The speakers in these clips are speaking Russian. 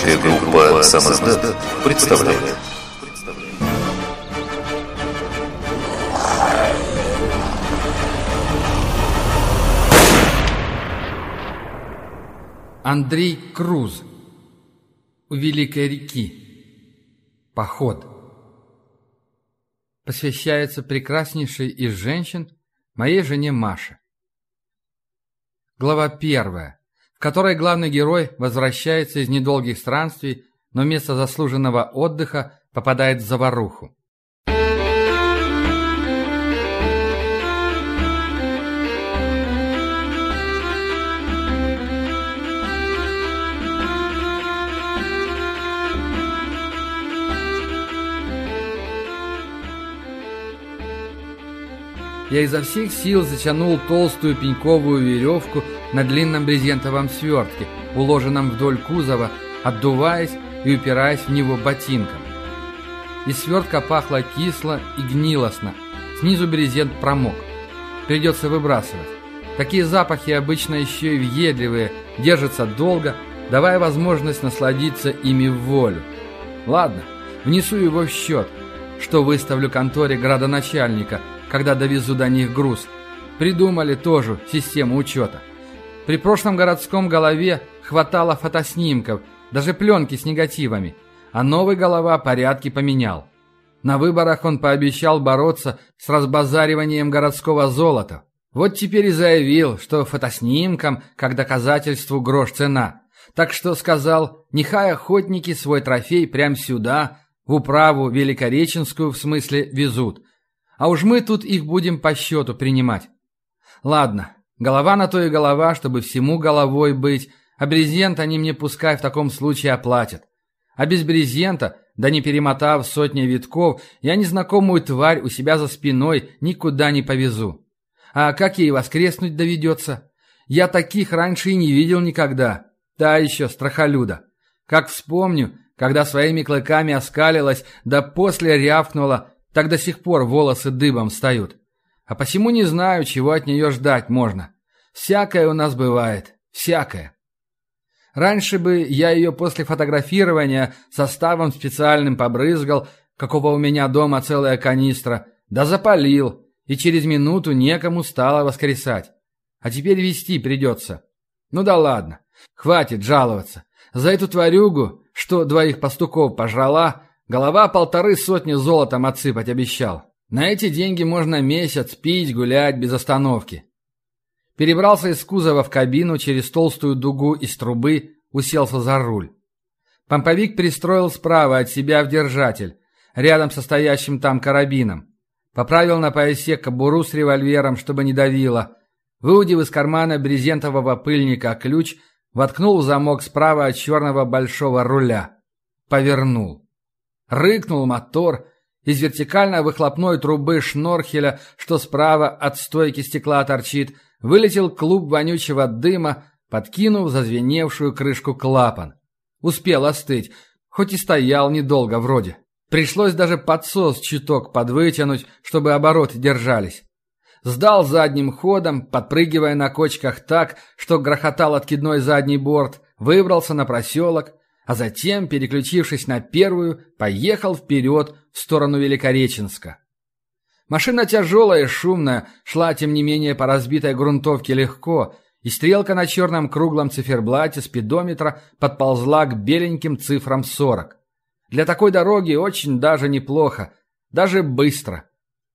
Творческая группа «Самоздат» представляет. Андрей Круз У Великой реки. Поход. Посвящается прекраснейшей из женщин моей жене Маше. Глава первая которой главный герой возвращается из недолгих странствий, но вместо заслуженного отдыха попадает в заваруху. Я изо всех сил затянул толстую пеньковую веревку на длинном брезентовом свертке, уложенном вдоль кузова, отдуваясь и упираясь в него ботинком. Из свертка пахло кисло и гнилостно. Снизу брезент промок. Придется выбрасывать. Такие запахи обычно еще и въедливые, держатся долго, давая возможность насладиться ими в волю. Ладно, внесу его в счет, что выставлю конторе градоначальника, когда довезу до них груз. Придумали тоже систему учета. При прошлом городском голове хватало фотоснимков, даже пленки с негативами, а новый голова порядки поменял. На выборах он пообещал бороться с разбазариванием городского золота. Вот теперь и заявил, что фотоснимкам, как доказательству, грош цена. Так что сказал, нехай охотники свой трофей прямо сюда, в управу Великореченскую в смысле везут. А уж мы тут их будем по счету принимать. Ладно, Голова на то и голова, чтобы всему головой быть, а брезент они мне пускай в таком случае оплатят. А без брезента, да не перемотав сотни витков, я незнакомую тварь у себя за спиной никуда не повезу. А как ей воскреснуть доведется? Я таких раньше и не видел никогда. Та еще страхолюда. Как вспомню, когда своими клыками оскалилась, да после рявкнула, так до сих пор волосы дыбом встают. А посему не знаю, чего от нее ждать можно. Всякое у нас бывает. Всякое. Раньше бы я ее после фотографирования составом специальным побрызгал, какого у меня дома целая канистра, да запалил, и через минуту некому стало воскресать. А теперь вести придется. Ну да ладно, хватит жаловаться. За эту тварюгу, что двоих пастуков пожрала, голова полторы сотни золотом отсыпать обещал. На эти деньги можно месяц пить, гулять без остановки. Перебрался из кузова в кабину через толстую дугу из трубы, уселся за руль. Помповик пристроил справа от себя в держатель, рядом со стоящим там карабином. Поправил на поясе кобуру с револьвером, чтобы не давило. Выудив из кармана брезентового пыльника ключ, воткнул в замок справа от черного большого руля. Повернул. Рыкнул мотор, из вертикальной выхлопной трубы шнорхеля, что справа от стойки стекла торчит, вылетел клуб вонючего дыма, подкинув зазвеневшую крышку клапан. Успел остыть, хоть и стоял недолго вроде. Пришлось даже подсос чуток подвытянуть, чтобы обороты держались. Сдал задним ходом, подпрыгивая на кочках так, что грохотал откидной задний борт, выбрался на проселок, а затем, переключившись на первую, поехал вперед в сторону Великореченска. Машина тяжелая и шумная, шла, тем не менее, по разбитой грунтовке легко, и стрелка на черном круглом циферблате спидометра подползла к беленьким цифрам 40. Для такой дороги очень даже неплохо, даже быстро.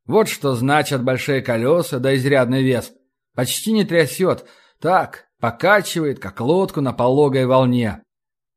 Вот что значат большие колеса да изрядный вес. Почти не трясет, так, покачивает, как лодку на пологой волне.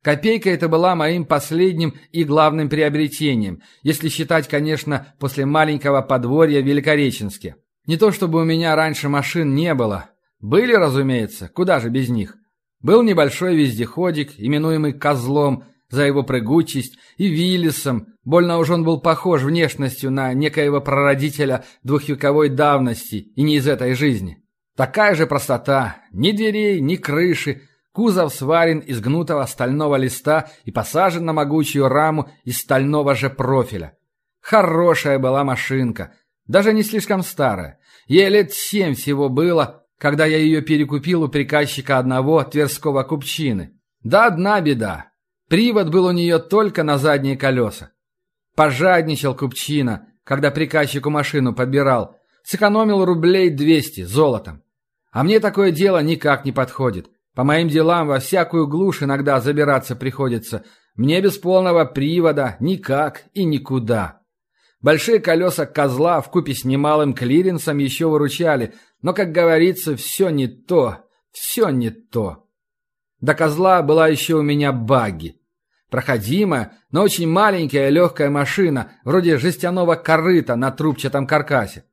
Копейка это была моим последним и главным приобретением, если считать, конечно, после маленького подворья в Великореченске. Не то чтобы у меня раньше машин не было. Были, разумеется, куда же без них. Был небольшой вездеходик, именуемый «Козлом», за его прыгучесть, и Виллисом, больно уж он был похож внешностью на некоего прародителя двухвековой давности и не из этой жизни. Такая же простота, ни дверей, ни крыши, Кузов сварен из гнутого стального листа и посажен на могучую раму из стального же профиля. Хорошая была машинка, даже не слишком старая. Ей лет семь всего было, когда я ее перекупил у приказчика одного тверского купчины. Да одна беда. Привод был у нее только на задние колеса. Пожадничал купчина, когда приказчику машину подбирал. Сэкономил рублей 200 золотом. А мне такое дело никак не подходит. По моим делам во всякую глушь иногда забираться приходится. Мне без полного привода никак и никуда. Большие колеса козла в купе с немалым клиренсом еще выручали, но, как говорится, все не то, все не то. До козла была еще у меня багги. Проходимая, но очень маленькая легкая машина, вроде жестяного корыта на трубчатом каркасе.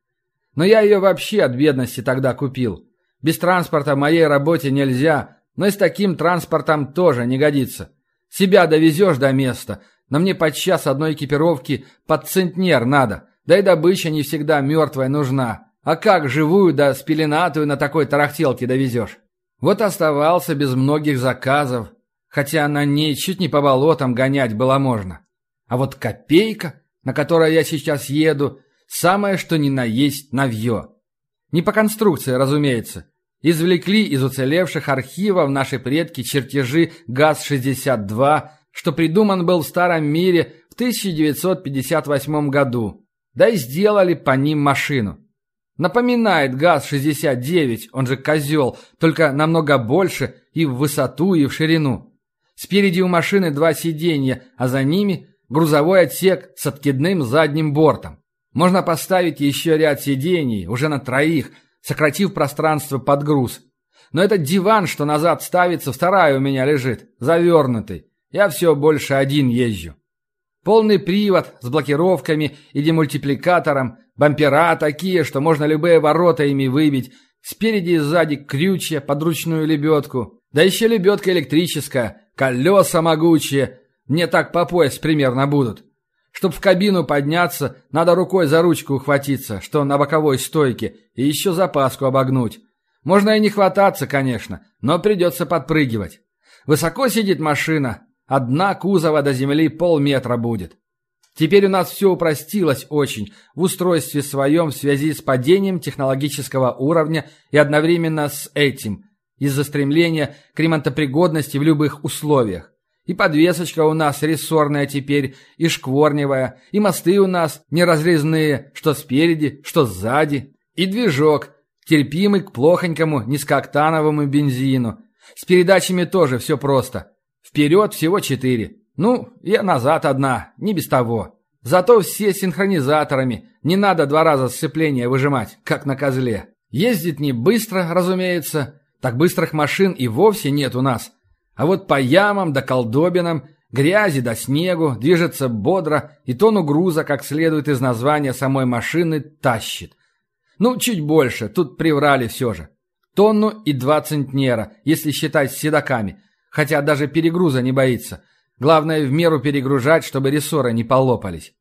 Но я ее вообще от бедности тогда купил. Без транспорта в моей работе нельзя, но и с таким транспортом тоже не годится. Себя довезешь до места, но мне подчас одной экипировки под центнер надо, да и добыча не всегда мертвая нужна. А как живую да спеленатую на такой тарахтелке довезешь? Вот оставался без многих заказов, хотя на ней чуть не по болотам гонять было можно. А вот копейка, на которой я сейчас еду, самое что ни на есть навье. Не по конструкции, разумеется. Извлекли из уцелевших архивов наши предки чертежи ГАЗ-62, что придуман был в Старом мире в 1958 году. Да и сделали по ним машину. Напоминает ГАЗ-69, он же козел, только намного больше и в высоту, и в ширину. Спереди у машины два сиденья, а за ними грузовой отсек с откидным задним бортом. Можно поставить еще ряд сидений, уже на троих, сократив пространство под груз. Но этот диван, что назад ставится, вторая у меня лежит, завернутый. Я все больше один езжу. Полный привод с блокировками и демультипликатором, бампера такие, что можно любые ворота ими выбить, спереди и сзади крючья, подручную лебедку. Да еще лебедка электрическая, колеса могучие, мне так по пояс примерно будут. Чтоб в кабину подняться, надо рукой за ручку ухватиться, что на боковой стойке, и еще запаску обогнуть. Можно и не хвататься, конечно, но придется подпрыгивать. Высоко сидит машина, одна кузова до земли полметра будет. Теперь у нас все упростилось очень в устройстве своем в связи с падением технологического уровня и одновременно с этим, из-за стремления к ремонтопригодности в любых условиях. И подвесочка у нас рессорная теперь, и шкворневая, и мосты у нас неразрезные, что спереди, что сзади, и движок, терпимый к плохонькому низкооктановому бензину. С передачами тоже все просто. Вперед всего четыре. Ну, и назад одна, не без того. Зато все синхронизаторами, не надо два раза сцепление выжимать, как на козле. Ездит не быстро, разумеется, так быстрых машин и вовсе нет у нас. А вот по ямам да колдобинам, грязи да снегу движется бодро и тону груза, как следует из названия самой машины, тащит. Ну, чуть больше, тут приврали все же. Тонну и два центнера, если считать с седаками. Хотя даже перегруза не боится. Главное в меру перегружать, чтобы рессоры не полопались.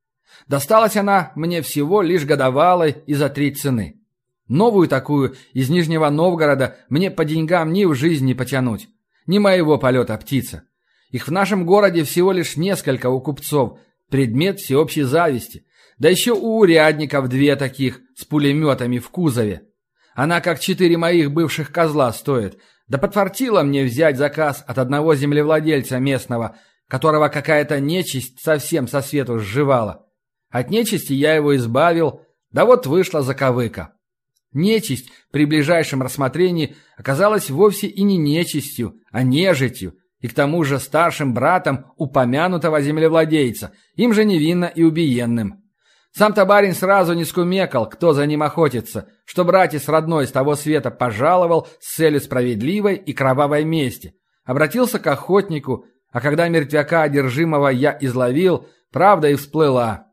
Досталась она мне всего лишь годовалой и за три цены. Новую такую из Нижнего Новгорода мне по деньгам ни в жизнь не потянуть. Не моего полета птица. Их в нашем городе всего лишь несколько у купцов, предмет всеобщей зависти. Да еще у урядников две таких, с пулеметами в кузове. Она как четыре моих бывших козла стоит. Да подфартило мне взять заказ от одного землевладельца местного, которого какая-то нечисть совсем со свету сживала. От нечисти я его избавил, да вот вышла заковыка. Нечисть при ближайшем рассмотрении оказалась вовсе и не нечистью, а нежитью, и к тому же старшим братом упомянутого землевладельца, им же невинно и убиенным. Сам-то барин сразу не скумекал, кто за ним охотится, что братец родной с того света пожаловал с целью справедливой и кровавой мести. Обратился к охотнику, а когда мертвяка одержимого я изловил, правда и всплыла.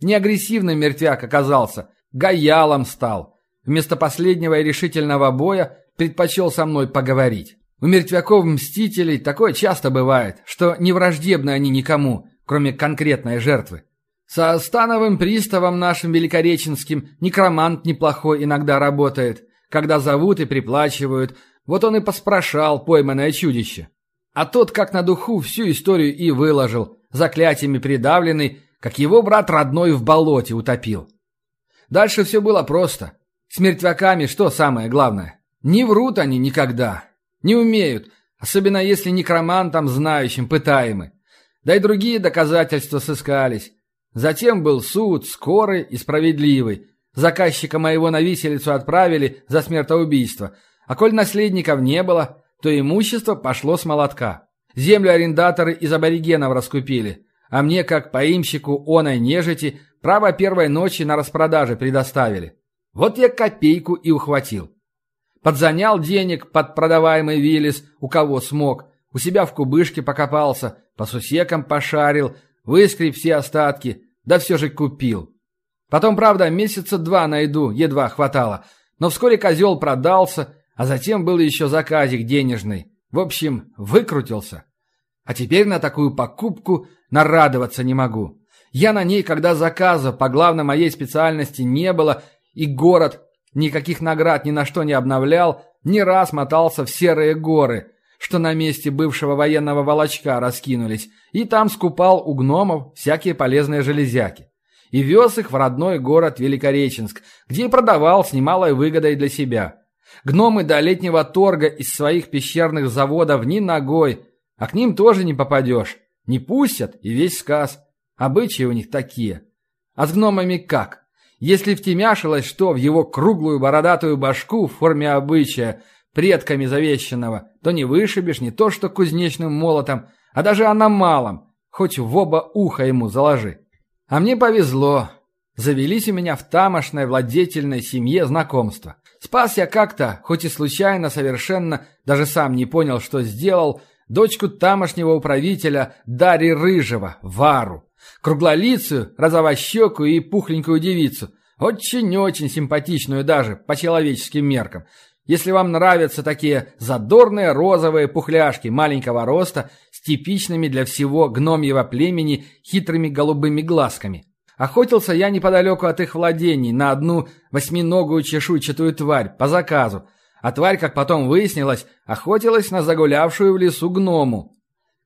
Не агрессивный мертвяк оказался, гаялом стал – Вместо последнего и решительного боя предпочел со мной поговорить. У мертвяков-мстителей такое часто бывает, что не враждебны они никому, кроме конкретной жертвы. Со становым приставом нашим великореченским некромант неплохой иногда работает. Когда зовут и приплачивают, вот он и поспрашал пойманное чудище. А тот, как на духу, всю историю и выложил, заклятиями придавленный, как его брат родной в болоте утопил. Дальше все было просто. С мертвяками что самое главное? Не врут они никогда. Не умеют, особенно если некромантам знающим пытаемы. Да и другие доказательства сыскались. Затем был суд, скорый и справедливый. Заказчика моего на виселицу отправили за смертоубийство. А коль наследников не было, то имущество пошло с молотка. Землю арендаторы из аборигенов раскупили. А мне, как поимщику оной нежити, право первой ночи на распродаже предоставили. Вот я копейку и ухватил. Подзанял денег под продаваемый Виллис, у кого смог. У себя в кубышке покопался, по сусекам пошарил, выскреб все остатки, да все же купил. Потом, правда, месяца два на еду едва хватало, но вскоре козел продался, а затем был еще заказик денежный. В общем, выкрутился. А теперь на такую покупку нарадоваться не могу. Я на ней, когда заказа по главной моей специальности не было, и город никаких наград ни на что не обновлял, не раз мотался в серые горы, что на месте бывшего военного волочка раскинулись, и там скупал у гномов всякие полезные железяки. И вез их в родной город Великореченск, где и продавал с немалой выгодой для себя. Гномы до летнего торга из своих пещерных заводов ни ногой, а к ним тоже не попадешь. Не пустят, и весь сказ. Обычаи у них такие. А с гномами как? Если втемяшилось что в его круглую бородатую башку в форме обычая, предками завещанного, то не вышибешь не то что кузнечным молотом, а даже аномалом, хоть в оба уха ему заложи. А мне повезло. Завелись у меня в тамошной владетельной семье знакомства. Спас я как-то, хоть и случайно совершенно, даже сам не понял, что сделал, дочку тамошнего управителя Дарьи Рыжего, Вару. Круглолицую, розовощекую и пухленькую девицу. Очень-очень симпатичную даже, по человеческим меркам. Если вам нравятся такие задорные розовые пухляшки маленького роста с типичными для всего гномьего племени хитрыми голубыми глазками. Охотился я неподалеку от их владений на одну восьминогую чешуйчатую тварь по заказу, а тварь, как потом выяснилось, охотилась на загулявшую в лесу гному.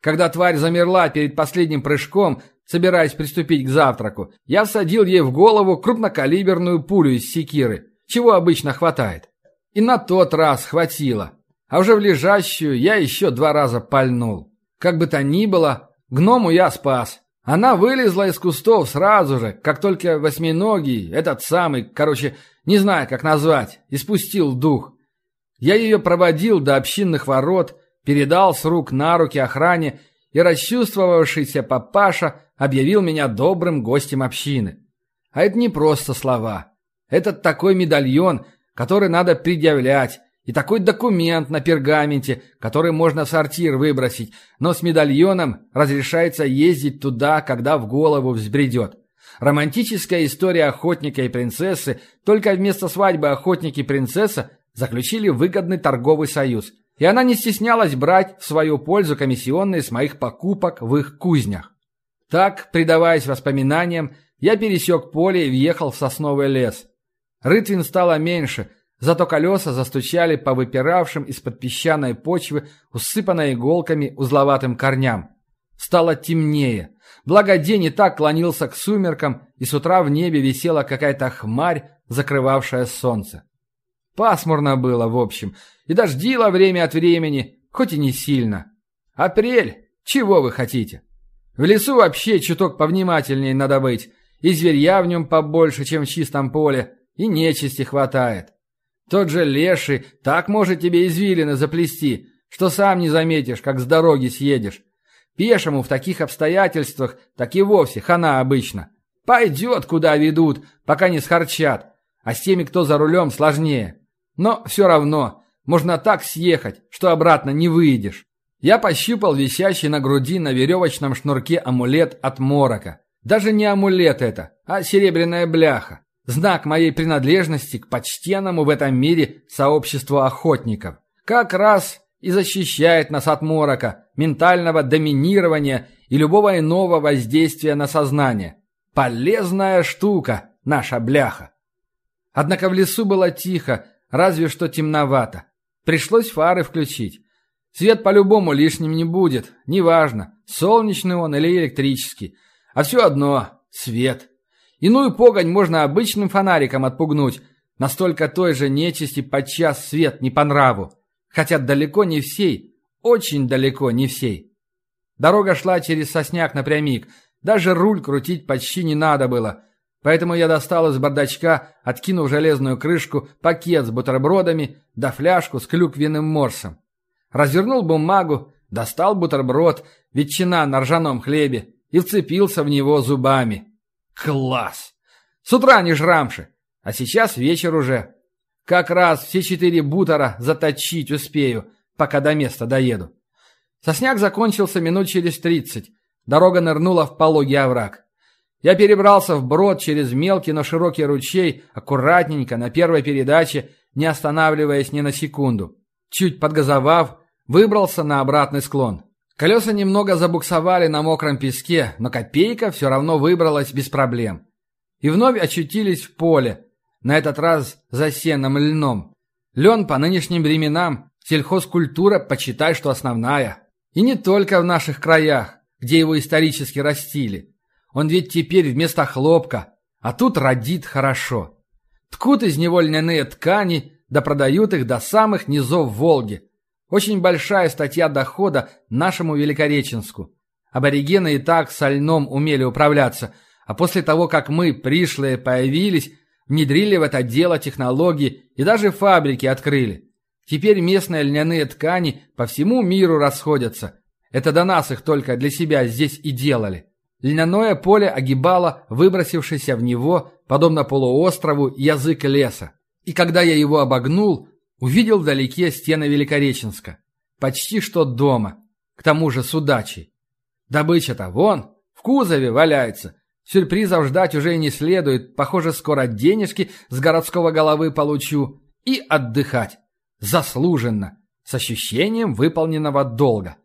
Когда тварь замерла перед последним прыжком, собираясь приступить к завтраку, я всадил ей в голову крупнокалиберную пулю из секиры, чего обычно хватает. И на тот раз хватило. А уже в лежащую я еще два раза пальнул. Как бы то ни было, гному я спас. Она вылезла из кустов сразу же, как только восьминогий, этот самый, короче, не знаю, как назвать, испустил дух. Я ее проводил до общинных ворот, передал с рук на руки охране, и расчувствовавшийся папаша объявил меня добрым гостем общины. А это не просто слова. Это такой медальон, который надо предъявлять, и такой документ на пергаменте, который можно в сортир выбросить, но с медальоном разрешается ездить туда, когда в голову взбредет. Романтическая история охотника и принцессы, только вместо свадьбы охотник и принцесса заключили выгодный торговый союз, и она не стеснялась брать в свою пользу комиссионные с моих покупок в их кузнях. Так, предаваясь воспоминаниям, я пересек поле и въехал в сосновый лес. Рытвин стало меньше, зато колеса застучали по выпиравшим из-под песчаной почвы, усыпанной иголками узловатым корням. Стало темнее. Благо день и так клонился к сумеркам, и с утра в небе висела какая-то хмарь, закрывавшая солнце. Пасмурно было, в общем, и дождило время от времени, хоть и не сильно. Апрель, чего вы хотите? В лесу вообще чуток повнимательнее надо быть, и зверья в нем побольше, чем в чистом поле, и нечисти хватает. Тот же леший так может тебе извилины заплести, что сам не заметишь, как с дороги съедешь. Пешему в таких обстоятельствах так и вовсе хана обычно. Пойдет, куда ведут, пока не схарчат, а с теми, кто за рулем, сложнее. Но все равно, можно так съехать, что обратно не выйдешь. Я пощупал висящий на груди на веревочном шнурке амулет от морока. Даже не амулет это, а серебряная бляха. Знак моей принадлежности к почтенному в этом мире сообществу охотников. Как раз и защищает нас от морока, ментального доминирования и любого иного воздействия на сознание. Полезная штука, наша бляха. Однако в лесу было тихо, Разве что темновато. Пришлось фары включить. Свет по-любому лишним не будет. Неважно, солнечный он или электрический. А все одно — свет. Иную погонь можно обычным фонариком отпугнуть. Настолько той же нечисти подчас свет не по нраву. Хотя далеко не всей, очень далеко не всей. Дорога шла через сосняк напрямик. Даже руль крутить почти не надо было. Поэтому я достал из бардачка, откинув железную крышку, пакет с бутербродами да фляжку с клюквенным морсом. Развернул бумагу, достал бутерброд, ветчина на ржаном хлебе и вцепился в него зубами. Класс! С утра не жрамши, а сейчас вечер уже. Как раз все четыре бутера заточить успею, пока до места доеду. Сосняк закончился минут через тридцать. Дорога нырнула в пологий овраг. Я перебрался в брод через мелкий, но широкий ручей, аккуратненько, на первой передаче, не останавливаясь ни на секунду. Чуть подгазовав, выбрался на обратный склон. Колеса немного забуксовали на мокром песке, но копейка все равно выбралась без проблем. И вновь очутились в поле, на этот раз за сеном льном. Лен по нынешним временам, сельхозкультура, почитай, что основная. И не только в наших краях, где его исторически растили. Он ведь теперь вместо хлопка, а тут родит хорошо. Ткут из него льняные ткани, да продают их до самых низов Волги. Очень большая статья дохода нашему Великореченску. Аборигены и так со льном умели управляться, а после того, как мы, пришлые, появились, внедрили в это дело технологии и даже фабрики открыли. Теперь местные льняные ткани по всему миру расходятся. Это до нас их только для себя здесь и делали. Льняное поле огибало выбросившийся в него, подобно полуострову, язык леса. И когда я его обогнул, увидел вдалеке стены Великореченска. Почти что дома. К тому же с удачей. Добыча-то вон, в кузове валяется. Сюрпризов ждать уже не следует. Похоже, скоро денежки с городского головы получу. И отдыхать. Заслуженно. С ощущением выполненного долга.